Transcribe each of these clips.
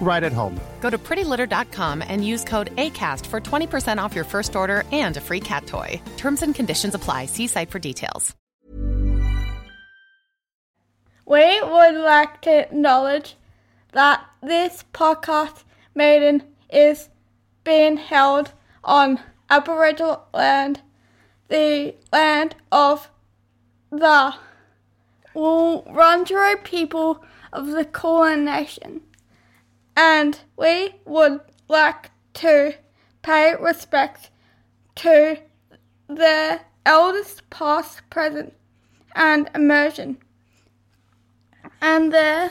right at home. Go to prettylitter.com and use code ACAST for 20% off your first order and a free cat toy. Terms and conditions apply. See site for details. We would like to acknowledge that this podcast maiden is being held on Aboriginal land, the land of the Wurundjeri people of the Kulin Nation. And we would like to pay respect to the elders past, present, and emerging and their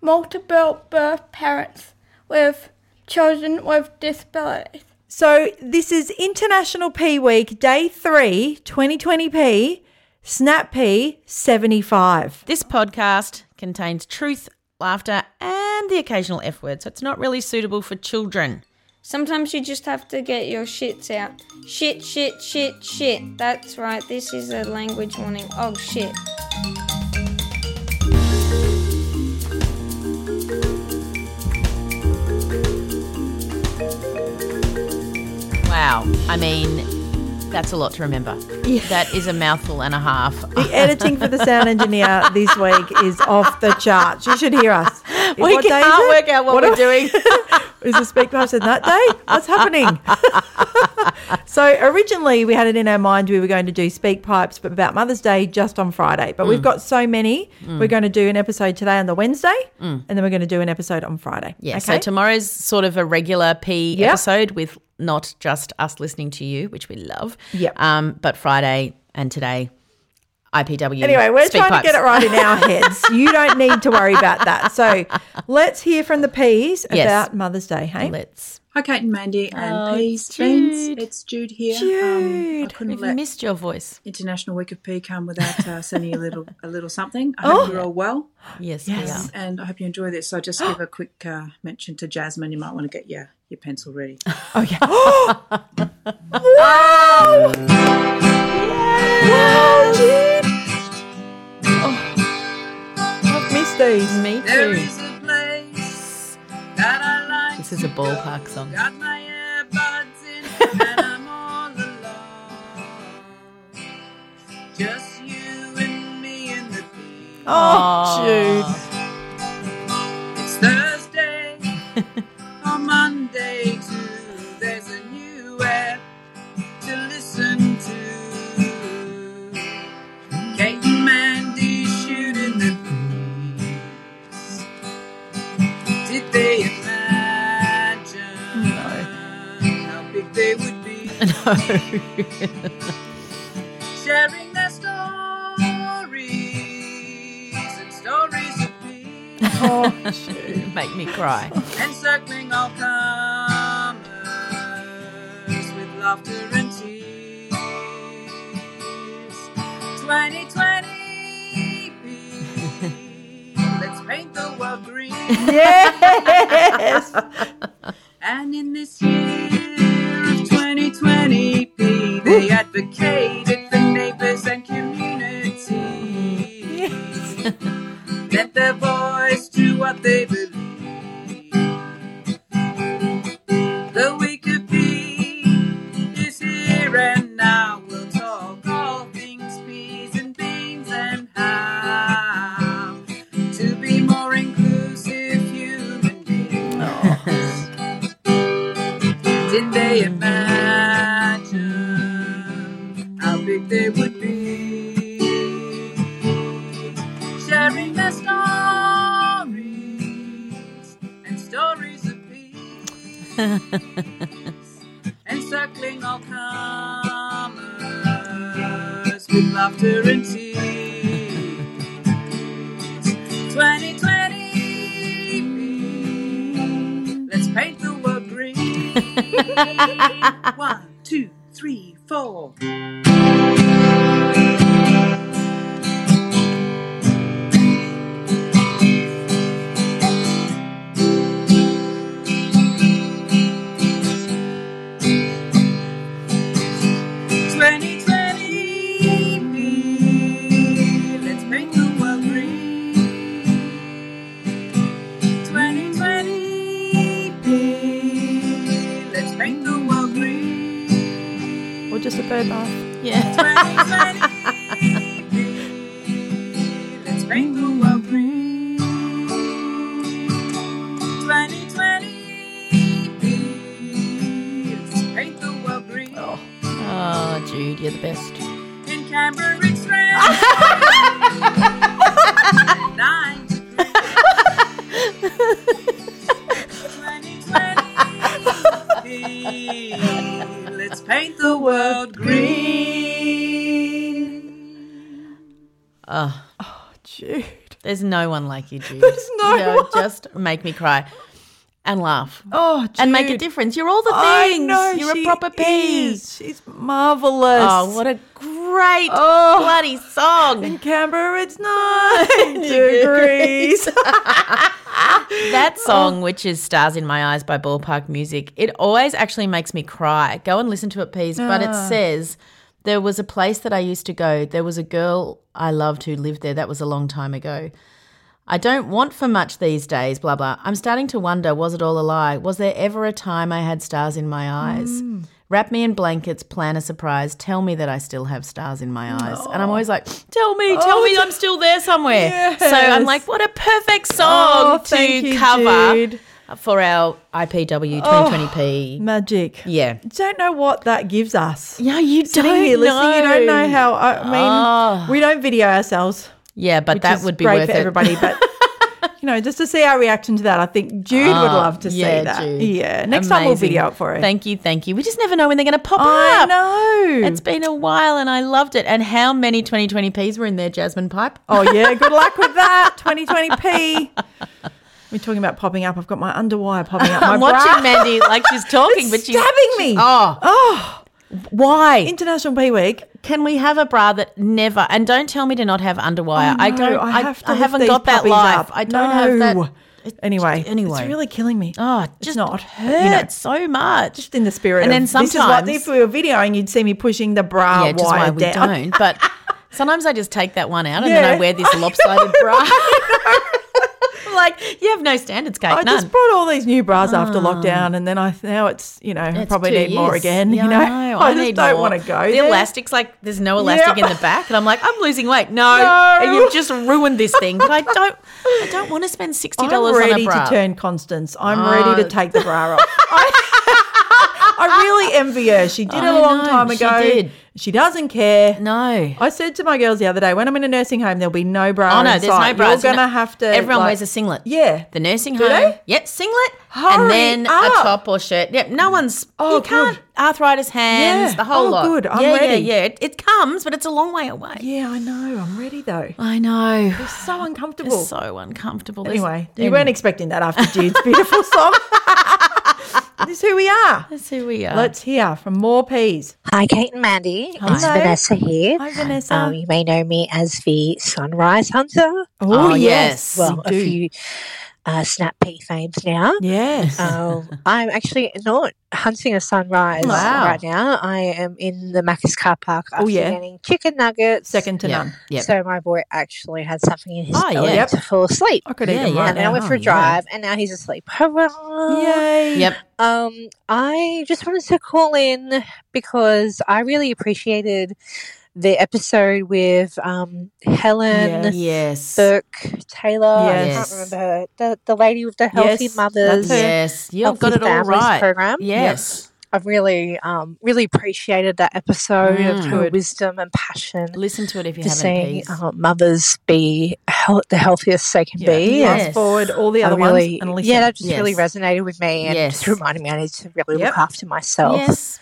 multiple birth parents with children with disabilities. So this is International Pea Week, Day 3, 2020p, Snap Pea 75. This podcast contains truth, laughter, and the occasional F word, so it's not really suitable for children. Sometimes you just have to get your shits out. Shit, shit, shit, shit. That's right, this is a language warning. Oh shit. Wow. I mean, that's a lot to remember. Yeah. That is a mouthful and a half. The editing for the sound engineer this week is off the charts. You should hear us. We What can't work out what, What we're doing. Is the speak in that day? What's happening? so originally we had it in our mind we were going to do SpeakPipes, but about Mother's Day just on Friday. But we've Mm. got so many. Mm. We're going to do an episode today on the Wednesday, Mm. and then we're going to do an episode on Friday. Yeah, Okay. so tomorrow's sort of a regular P Yep. episode with not just us listening to you, which we love. Yep. Um, but Friday and today, IPW. Anyway, we're speak trying pipes. to get it right in our heads. You don't need to worry about that. So let's hear from the P's Yes. about Mother's Day. Hey, let's. Hi, Kate and Mandy and Oh, Peas, it's Beans. Jude. It's Jude here. Um, I couldn't We've let missed your voice. International Week of Pea come without uh, sending you a little a little something. I Oh. hope you're all well. Yes, yes, we are. and I hope you enjoy this. So I just give a quick uh, mention to Jasmine. You might want to get your, your pencil ready. Oh yeah. wow! Wow, These. Me too. is a place that I like. This is a ballpark song. Got my earbuds in and I'm all alone. Just you and me and the bee. Oh, Jude. Sharing their stories and stories of peace. Oh, Jude. Make me cry. Encircling all comers with laughter and tears. 2020 Let's paint the world green. Yes. And in this year of 2020, They advocated big they would green. Or just a bird bath. Yeah. No one like you, Jude. There's no You one. Just make me cry and laugh Oh, Jude. and make a difference. You're all the things. know, You're a proper pea. is. She's marvelous. Oh, what a great Oh. bloody song. In Canberra, it's nine degrees. That song, which is Stars in My Eyes by Ball Park Music, it always actually makes me cry. Go and listen to it, please. But it ah. says, There was a place that I used to go. There was a girl I loved who lived there. That was a long time ago. I don't want for much these days, blah, blah. I'm starting to wonder was it all a lie? Was there ever a time I had stars in my eyes? Mm. Wrap me in blankets, plan a surprise, tell me that I still have stars in my eyes. And I'm always like, tell me, tell oh, me I'm still there somewhere. So I'm like, what a perfect oh, song Oh, to you, cover Jude. for our IPW 2020p. Magic. yeah. Don't know what that gives us. Yeah, you Sitting don't here listening, you don't know how. I mean, Oh. we don't video ourselves. Yeah, but that would be great worth for it. everybody. But you know, just to see our reaction to that, I think Jude would Oh, love to yeah, see that. Jude. Yeah, next time we'll Amazing. video it for her. Thank you, thank you. We just never know when they're going to pop I up. I know. It's been a while and I loved it. And how many 2020Ps were in there, Jasmine Pipe? Oh yeah, good luck with that. 2020p. We're talking about popping up. I've got my underwire popping up. My I'm bra. watching Mandy like she's talking, but she's stabbing me. Oh, Oh, why? International P Week. Can we have a bra that never? And don't tell me to not have underwire. Oh, I Oh, no, don't. I I, have to I lift haven't these got that puppies life. up. I don't have No. that. It- Anyway, anyway, it's really killing me. oh, just not. hurts You know, so much. just in the spirit. And then of, this is what sometimes- if we were videoing, you'd see me pushing the bra yeah, just wire why we down. don't. But sometimes I just take that one out and then Yeah. I wear this lopsided bra. like you have no standards, Kate. I none. just brought all these new bras after ah. lockdown, and then I now it's you know I probably need more again. Yeah, you know, I, know. I, I just don't want to go. The there. elastic's like there's no elastic Yeah. in the back, and I'm like I'm losing weight. No, No. and you've just ruined this thing. But I don't. I don't want to spend sixty dollars on ready a bra. to turn Constance. I'm Oh. ready to take the bra off. I, I ah. really envy her. She did it a long know, time she ago. did. She doesn't care. No. I said to my girls the other day, when I'm in a nursing home, there'll be no bra. Oh no, there's no bras. You're gonna have to. Everyone like- wears a singlet. Yeah. The nursing Do home. they? Yep, singlet. Hurry and then up. a top or shirt. Yep, no one's. Oh, you can't. good. Arthritis hands, Yeah. the whole Oh, lot. good. I'm yeah, ready. Yeah, yeah. It, it comes, but it's a long way away. Yeah, I know. I'm ready though. I know. It's so uncomfortable. It's so uncomfortable. Anyway, you anyway. weren't expecting that after Jude's beautiful song. this is who we are. That's who we are. Let's hear from more peas. Hi, Kate and Mandy. It's Hello. Vanessa here. Hi, Vanessa. Um, you may know me as the Sunrise Hunter. oh, Oh, yes. yes. Well, a do. few uh, Snap Pea fames now. Yes. Um, I'm actually not hunting a sunrise Wow. right now. I am in the Macca's car park after Oh, yeah. getting chicken nuggets. Second to Yep. none. Yep. So my boy actually had something in his Oh, belly yeah. to fall asleep. I could Yeah, eat them yeah. right And then I now. went for a yeah. drive, and now he's asleep. Hurrah! Yay. Yep. Um, I just wanted to call in because I really appreciated the episode with um, Helen Yes. Yes. Burke Taylor. Yes. I Yes. can't remember her. The, the lady with the healthy Yes, mothers. that's her. Yes. You've got it all right. Program. Yes. I've really, um, really appreciated that episode of Mm. her Good. wisdom and passion. Listen to it if you To haven't. seeing uh, mothers be hel- the healthiest they can Yeah. be. Yes. Fast forward all the other really, ones and listen. yeah, that just really resonated with me and Yes. just reminded me I need to really Yep. look after myself Yes.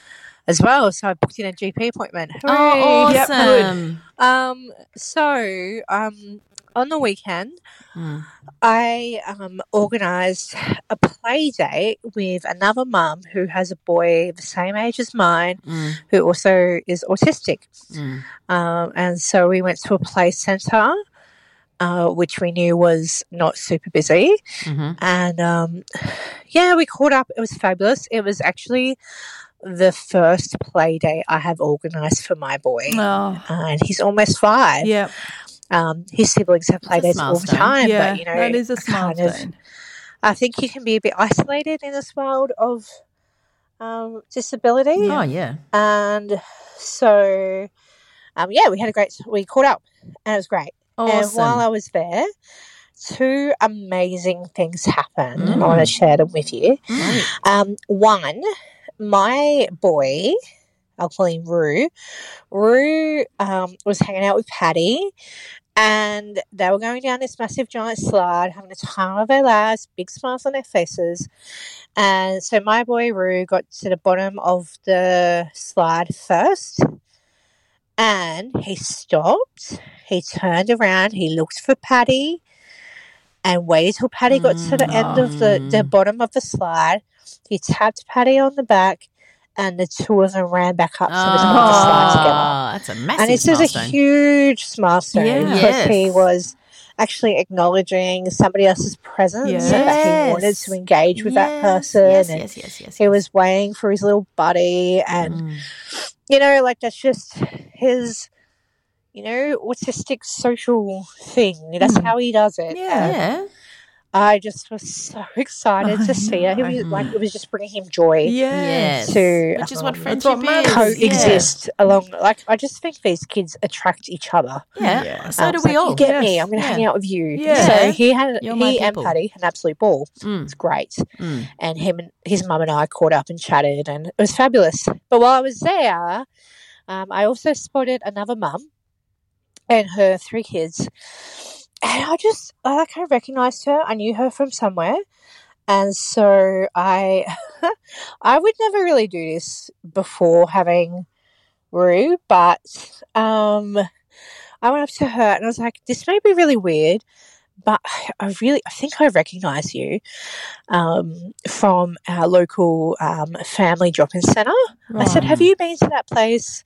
As well. So I booked in a GP appointment. Oh, Hooray. Yep, awesome. Um, so um, on the weekend, Mm. I um, organised a play date with another mum who has a boy the same age as mine, Mm. who also is autistic. Mm. Um, and so we went to a play centre, uh, which we knew was not super busy. hmm And um, yeah, we caught up. It was fabulous. It was actually the first play day I have organised for my boy. Oh, And he's almost five. yeah. Um, his siblings have play dates all the time, yeah. but you know, that is a kind of, I think you can be a bit isolated in this world of um, disability. Oh yeah. And so, um, yeah, we had a great, we caught up and it was great. And while I was there, two amazing things happened, and I Mm. want to share them with you. Um, one, my boy, I'll call him Rue. Rue um, was hanging out with Patty, and they were going down this massive giant slide, having the time of their lives, big smiles on their faces. And so my boy Rue got to the bottom of the slide first, and he stopped. He turned around. He looked for Patty, and waited till Patty got to the end of the, the Mm. bottom of the slide. He tapped Patty on the back, and the two of them ran back up to the top of the slide together. Oh, that's a massive And this is a huge milestone Yeah. because he was actually acknowledging somebody else's presence and that he wanted to engage with that person. Yes, and yes, yes, yes. he was waiting for his little buddy, and Mm. you know, like that's just his, you know, autistic social thing. That's Mm. how he does it. Yeah. And Yeah. I just was so excited I to see it. He was like, it was just bringing him joy Yes. Yes. to Which is um, what that's friendship what matters. is. coexist along. Like, I just think these kids attract each other. Yeah. Yeah. So Um, do we like, all. You get me. I'm going to Yeah. hang out with you. Yeah. So he had You're he and people. Patty an absolute ball. Mm. It's great. Mm. And him and his mum and I caught up and chatted, and it was fabulous. But while I was there, um, I also spotted another mum and her three kids, and I just I like I recognized her. I knew her from somewhere. And so I, I would never really do this before having Rue, but um, I went up to her and I was like, "This may be really weird, but I really, I think I recognize you um, from our local um, family drop-in center." I said, "Have you been to that place?"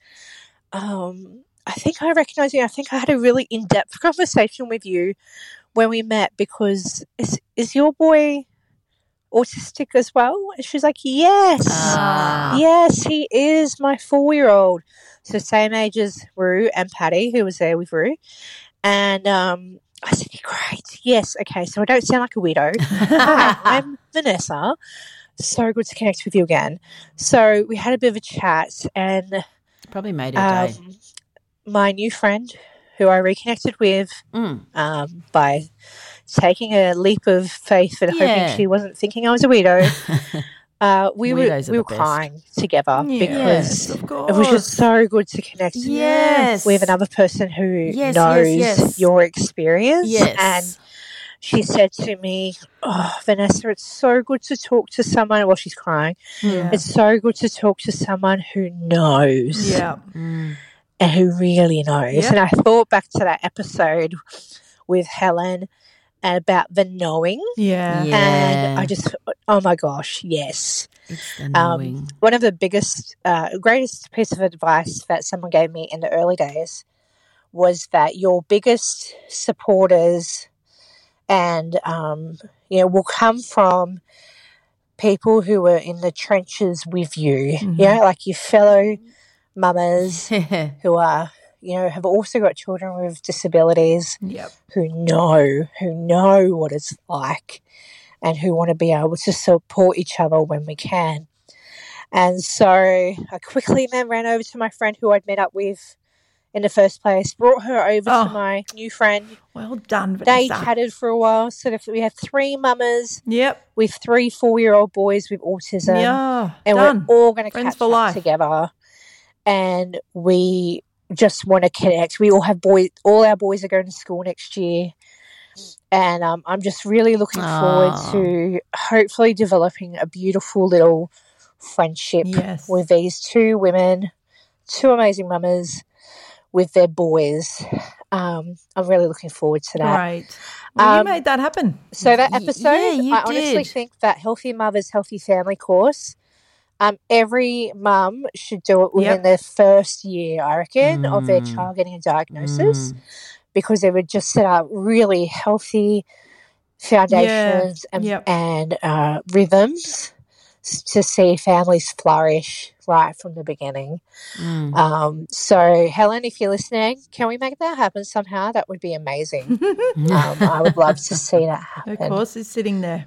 Um, I think I recognize you. I think I had a really in-depth conversation with you when we met because is is your boy autistic as well? And she's like, Yes. Ah. Yes, he is my four year old. So same age as Rue and Patty, who was there with Rue. And um I said, Great, yes, okay, so I don't sound like a weirdo. Hi, I'm Vanessa. So good to connect with you again. So we had a bit of a chat and Probably made her day. My new friend who I reconnected with Mm. um, by taking a leap of faith and Yeah. hoping she wasn't thinking I was a weirdo. Uh, we were Weirdos are we were best. crying together Yes, because of it was just so good to connect Yes. with another person who Yes, yes, knows yes. your experience. Yes. And she said to me, "Oh, Vanessa, it's so good to talk to someone." While she's crying, Yeah. it's so good to talk to someone who knows Yeah. Mm. And who really knows. Yep. And I thought back to that episode with Helen about the knowing. Yeah. Yeah. And I just, oh my gosh, yes. It's the Um, knowing. one of the biggest, uh, greatest piece of advice that someone gave me in the early days was that your biggest supporters and um, you know, will come from people who were in the trenches with you, you know, like your fellow mamas who are, you know, have also got children with disabilities Yep. who know, who know what it's like and who want to be able to support each other when we can. And so I quickly then ran over to my friend who I'd met up with in the first place, brought her over Oh. to my new friend. Well done, They chatted for a while. So we have three mamas Yep. with three four year old boys with autism. Yeah. And done. we're all going to catch for up life. together. And we just want to connect. We all have boys, all our boys are going to school next year. And um, I'm just really looking forward to hopefully developing a beautiful little friendship Yes. with these two women, two amazing mamas with their boys. Um, I'm really looking forward to that. Right. Well, you Um, made that happen. So that episode, yeah, you I honestly did. think that Healthy Mothers, Healthy Family course, um, every mum should do it within Yep. their first year, I reckon, of their Mm. child getting a diagnosis, because it would just set up really healthy foundations and, Yep. and uh, rhythms to see families flourish right from the beginning. Mm. Um, so, Helen, if you're listening, can we make that happen somehow? That would be amazing. um, I would love to see that happen. Of course, it's sitting there.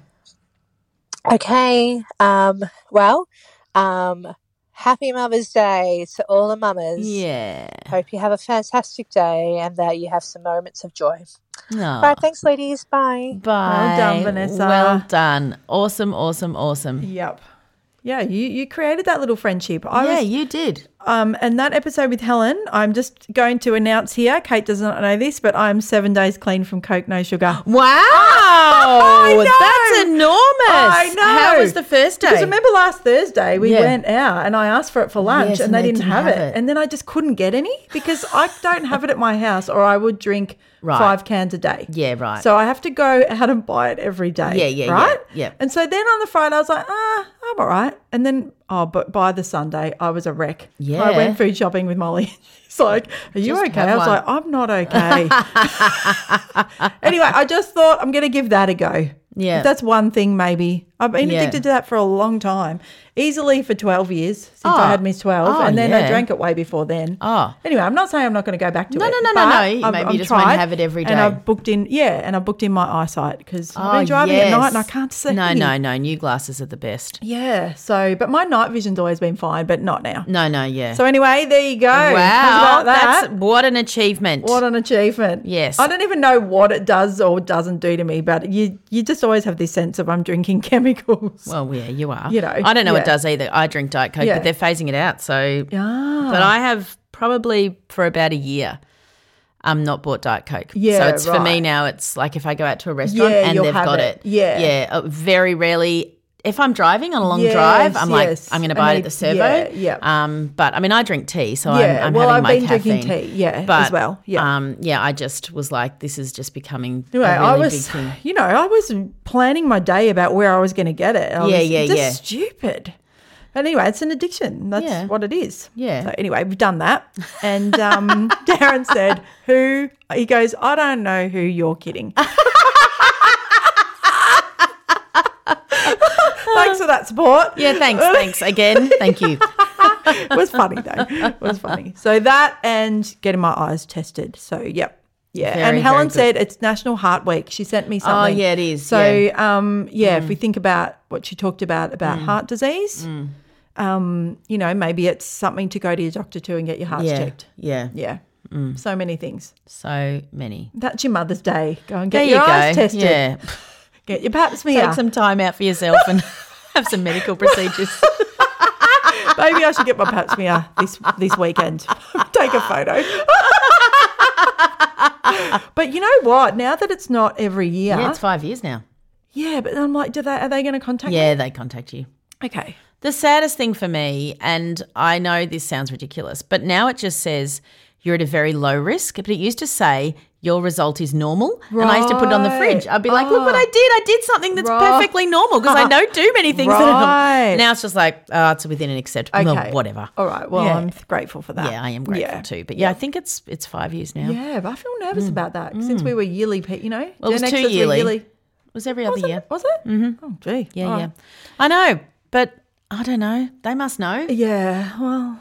Okay. Um, well, um, happy Mother's Day to all the mamas. Yeah. Hope you have a fantastic day and that you have some moments of joy. No. All right. Thanks, ladies. Bye. Bye. Well done, Vanessa. Well done. Awesome, awesome, awesome. Yep. Yeah, you, you created that little friendship. I yeah, was, you did. Um, and that episode with Helen, I'm just going to announce here. Kate does not know this, but I'm seven days clean from Coke, no sugar. Wow. know. That's enormous. I know. How was the first day? Because remember last Thursday we Yeah. went out and I asked for it for lunch Yes, and, and they, they didn't, didn't have, it. it. And then I just couldn't get any because I don't have it at my house or I would drink Right. five cans a day. Yeah, right. So I have to go out and buy it every day. Yeah, yeah, yeah, right? yeah. And so then on the Friday I was like, ah, I'm all right. And then oh, but by the Sunday I was a wreck. Yeah. I went food shopping with Molly. She's like, Are you Just okay? I was one. like, I'm not okay. anyway, I just thought I'm gonna give that a go. Yeah. If that's one thing maybe. I've been Yeah. addicted to that for a long time. Easily for 12 years since Oh. I had Miss 12. Oh, and then I drank it way before then. Oh. Anyway, I'm not saying I'm not going to go back to No, it. no, no, no, no. I've- Maybe you I've just won't have it every day. And. I've booked in, yeah, and I've booked in my eyesight because I've Oh, been driving at night and I can't see. No, no, no. New glasses are the best. Yeah, so, but my night vision's always been fine, but not now. No, no, yeah. So anyway, there you go. Wow, about that? that's what an achievement. What an achievement. Yes. I don't even know what it does or doesn't do to me, but you you just always have this sense of I'm drinking chemicals. well, yeah, you are. You know, I don't know what yeah. it does either. I drink Diet Coke, Yeah. but they're phasing it out. So, Ah. but I have probably for about a year. I'm not bought Diet Coke. Yeah, so it's for me now. It's like if I go out to a restaurant Yeah, and they've got it. it. Yeah. yeah. uh, Very rarely. If I'm driving on a long Yes, drive, I'm yes. like, I'm going to buy it at the servo. yeah, yeah. Um, but I mean, I drink tea, so Yeah, I'm, I'm well, having I've my been caffeine. drinking tea, yeah, but, as well, yeah. Um, yeah, I just was like, this is just becoming Anyway, really I was, you know, I was planning my day about where I was going to get it. I Yeah, was yeah, just yeah. Stupid. But anyway, it's an addiction. That's Yeah. what it is. Yeah. So anyway, we've done that. And um, Darren said, "Who?" He goes, "I don't know who you're kidding." Thanks for that support. Yeah, thanks, thanks again. Thank you. it was funny though. It was funny. So that and getting my eyes tested. So yep. Yeah. Very, and Helen said it's National Heart Week. She sent me something. Oh, yeah, it is, So yeah. Mm. um yeah, if we think about what she talked about about heart disease, um, you know, maybe it's something to go to your doctor to and get your heart Yeah, checked. yeah. Yeah. So many things. So many. That's your Mother's Day. Go and There get you your go. eyes tested. Yeah. Get your pap smear. Take some time out for yourself and have some medical procedures. Maybe I should get my pap smear this this weekend. Take a photo. but you know what? Now that it's not every year, Yeah, it's five years now. yeah. But I'm like, do they are they going to contact? Yeah, they contact you. Okay. The saddest thing for me, and I know this sounds ridiculous, but now it just says you're at a very low risk. But it used to say your result is normal. And I used to put it on the fridge. I'd be like, look what I did. I did something that's Right. perfectly normal because I don't do many things that are Right. normal. Now it's just like, oh, it's within an acceptable, Okay. well, whatever. All right. Well, Yeah. I'm grateful for that. Yeah, I am grateful Yeah. too. But yeah, I think it's it's five years now. Yeah, but I feel nervous about that since we were yearly, pe- you know. Well, it was two were yearly. was every other year. Was it? Mm-hmm. Oh, gee. Yeah, All yeah. I know, but I don't know. They must know. Yeah. Well.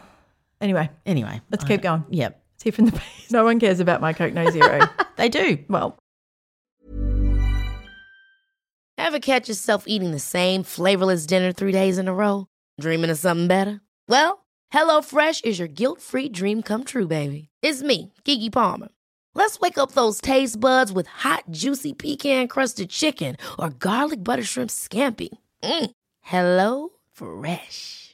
Anyway, Anyway, let's I keep going. Yep, Let's from the bees. No one cares about my Coke No Zero. they do. well, Ever catch yourself eating the same flavorless dinner three days in a row? Dreaming of something better? Well, HelloFresh is your guilt-free dream come true, baby. It's me, Keke Palmer. Let's wake up those taste buds with hot, juicy pecan-crusted chicken or garlic butter shrimp scampi. Mm. Hello Fresh.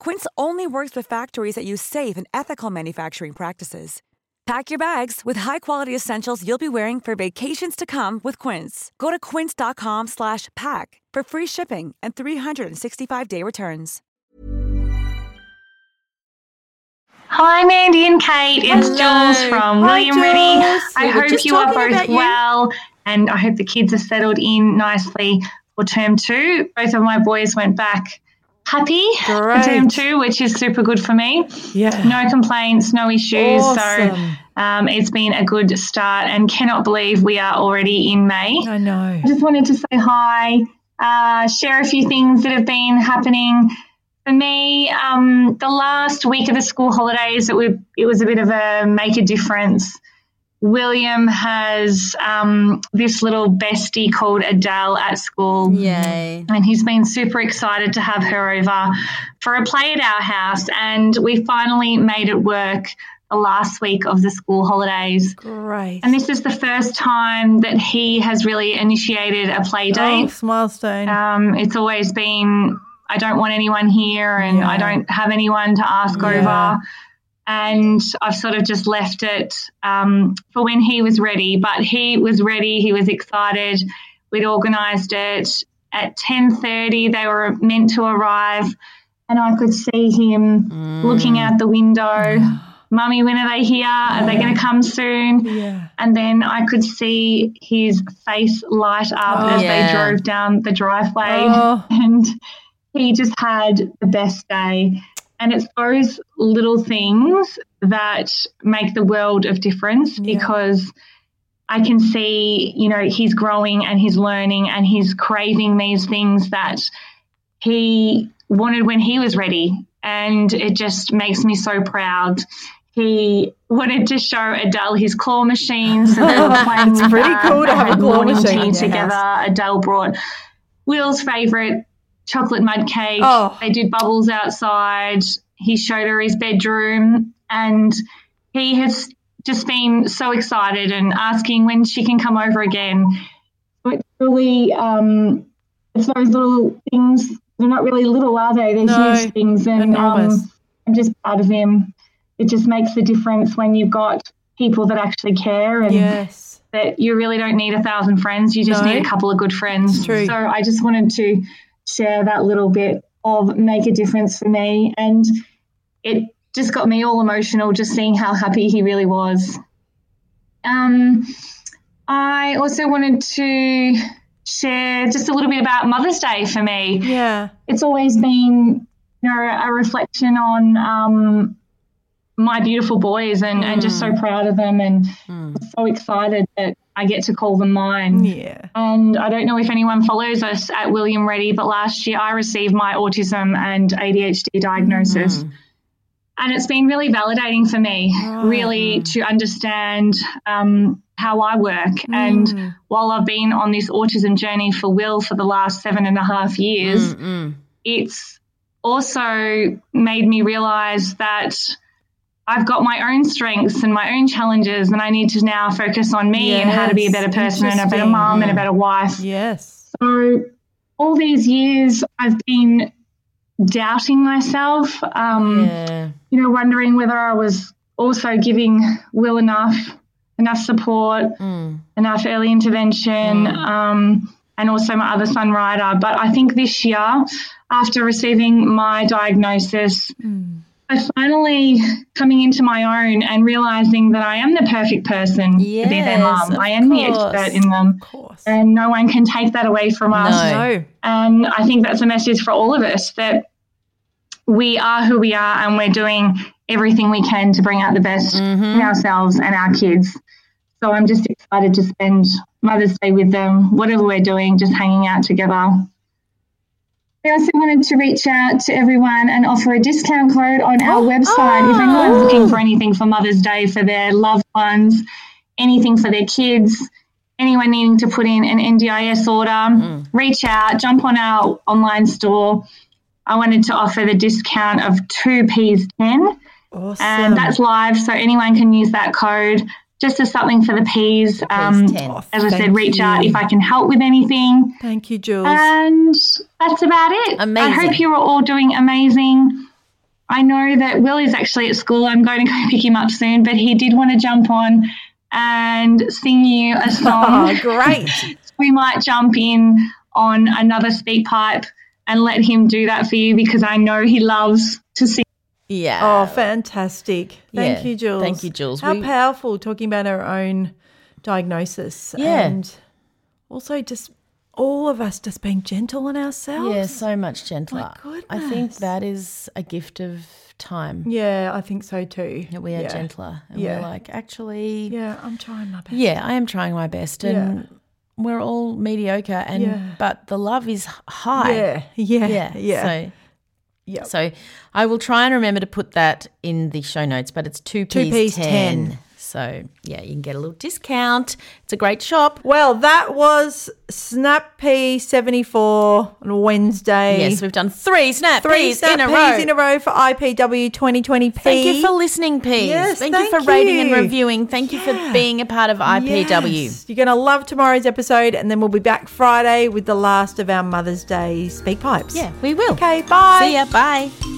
Quince only works with factories that use safe and ethical manufacturing practices. Pack your bags with high-quality essentials you'll be wearing for vacations to come with Quince. Go to quince.com slash pack for free shipping and 365-day returns. Hi, Mandy and Kate. It's Hello. Jules from Hi, William Ready. Jules. I We hope you are both you. well, and I hope the kids are settled in nicely for term two. Both of my boys went back happy for term Great. two, which is super good for me. yeah. No complaints, no issues. Awesome. So um, it's been a good start, and cannot believe we are already in May. I know. I just wanted to say hi, uh, share a few things that have been happening for me. Um, the last week of the school holidays, it, would, it was a bit of a make a difference. William has um, this little bestie called Adele at school. Yay. And he's been super excited to have her over for a play at our house. And we finally made it work the last week of the school holidays. Great. And this is the first time that he has really initiated a play date. oh, date. milestone. Um, it's always been, I don't want anyone here and I don't have anyone to ask Yeah. over. And I've sort of just left it um, for when he was ready. But he was ready. He was excited. We'd organised it at ten thirty. They were meant to arrive, and I could see him looking out the window. Mummy, when are they here? Are they going to come soon? yeah. And then I could see his face light up Oh. as Yeah. they drove down the driveway. Oh. And he just had the best day. And it's those little things that make the world of difference Yeah. because I can see, you know, he's growing and he's learning and he's craving these things that he wanted when he was ready. And it just makes me so proud. He wanted to show Adele his claw machine. So they were playing It's pretty that. cool to have a claw machine tea in your together. Adele brought Will's favourite chocolate mud cake. Oh. They did bubbles outside. He showed her his bedroom and he has just been so excited and asking when she can come over again. So it's really, um, it's those little things. They're not really little, are they? They're No, huge things. And um, I'm just proud of him. It just makes the difference when you've got people that actually care and Yes. that you really don't need a thousand friends. You just No. need a couple of good friends. True. So I just wanted to share that little bit of make a difference for me. And it just got me all emotional just seeing how happy he really was. Um, I also wanted to share just a little bit about Mother's Day for me Yeah. it's always been you know a reflection on um, my beautiful boys and, and just so mm. proud of them and mm. so excited that I get to call them mine. Yeah. And I don't know if anyone follows us at William Ready, but last year I received my autism and ADHD diagnosis. Mm. And it's been really validating for me, oh, really, to understand um, how I work. And while I've been on this autism journey for Will for the last seven and a half years, it's also made me realize that I've got my own strengths and my own challenges, and I need to now focus on me and how to be a better person and a better mom and a better wife. Yes. So, all these years, I've been doubting myself, um, Yeah. you know, wondering whether I was also giving Will enough, enough support, Mm. enough early intervention. Um, and also my other son, Ryder. But I think this year, after receiving my diagnosis, I finally coming into my own and realizing that I am the perfect person to be their mom. I am the expert in them. And no one can take that away from us. No. And I think that's a message for all of us that we are who we are and we're doing everything we can to bring out the best Mm-hmm. in ourselves and our kids. So I'm just excited to spend Mother's Day with them, whatever we're doing, just hanging out together. I also wanted to reach out to everyone and offer a discount code on our oh, website if anyone's oh. looking for anything for Mother's Day for their loved ones, anything for their kids, anyone needing to put in an NDIS order, mm. reach out, jump on our online store. I wanted to offer the discount of two P's 10. Awesome. And that's live, so anyone can use that code just as something for the P's. Um, as I said, thank reach out if I can help with anything. Thank you, Jules. And that's about it. I hope you're all doing amazing. I know that Will is actually at school. I'm going to go pick him up soon, but he did want to jump on and sing you a song. Oh, great. we might jump in on another SpeakPipe and let him do that for you because I know he loves to sing. Yeah. Oh, fantastic. Thank Yeah. you, Jules. Thank you, Jules. How We- powerful talking about our own diagnosis. Yeah. And also just all of us just being gentle on ourselves. Yeah, so much gentler. I think that is a gift of time. Yeah, I think so too. That we are Yeah. gentler. And Yeah. we're like, actually, Yeah, I'm trying my best. yeah, I am trying my best. And we're all mediocre. And Yeah. But the love is high. Yeah, yeah, Yeah. yeah. So, Yep. so I will try and remember to put that in the show notes, but it's 2 Two P's Ps 10. 10. So, yeah, you can get a little discount. It's a great shop. Well, that was Snap P74 on Wednesday. Yes, we've done three snap Three Ps Snap in a row. in a row for IPW 2020P. Thank you for listening, Ps. Yes, thank, you thank for rating and reviewing. Thank you for being a part of IPW. Yes. You're going to love tomorrow's episode, and then we'll be back Friday with the last of our Mother's Day SpeakPipes. Yeah, we will. Okay, bye. See ya. Bye.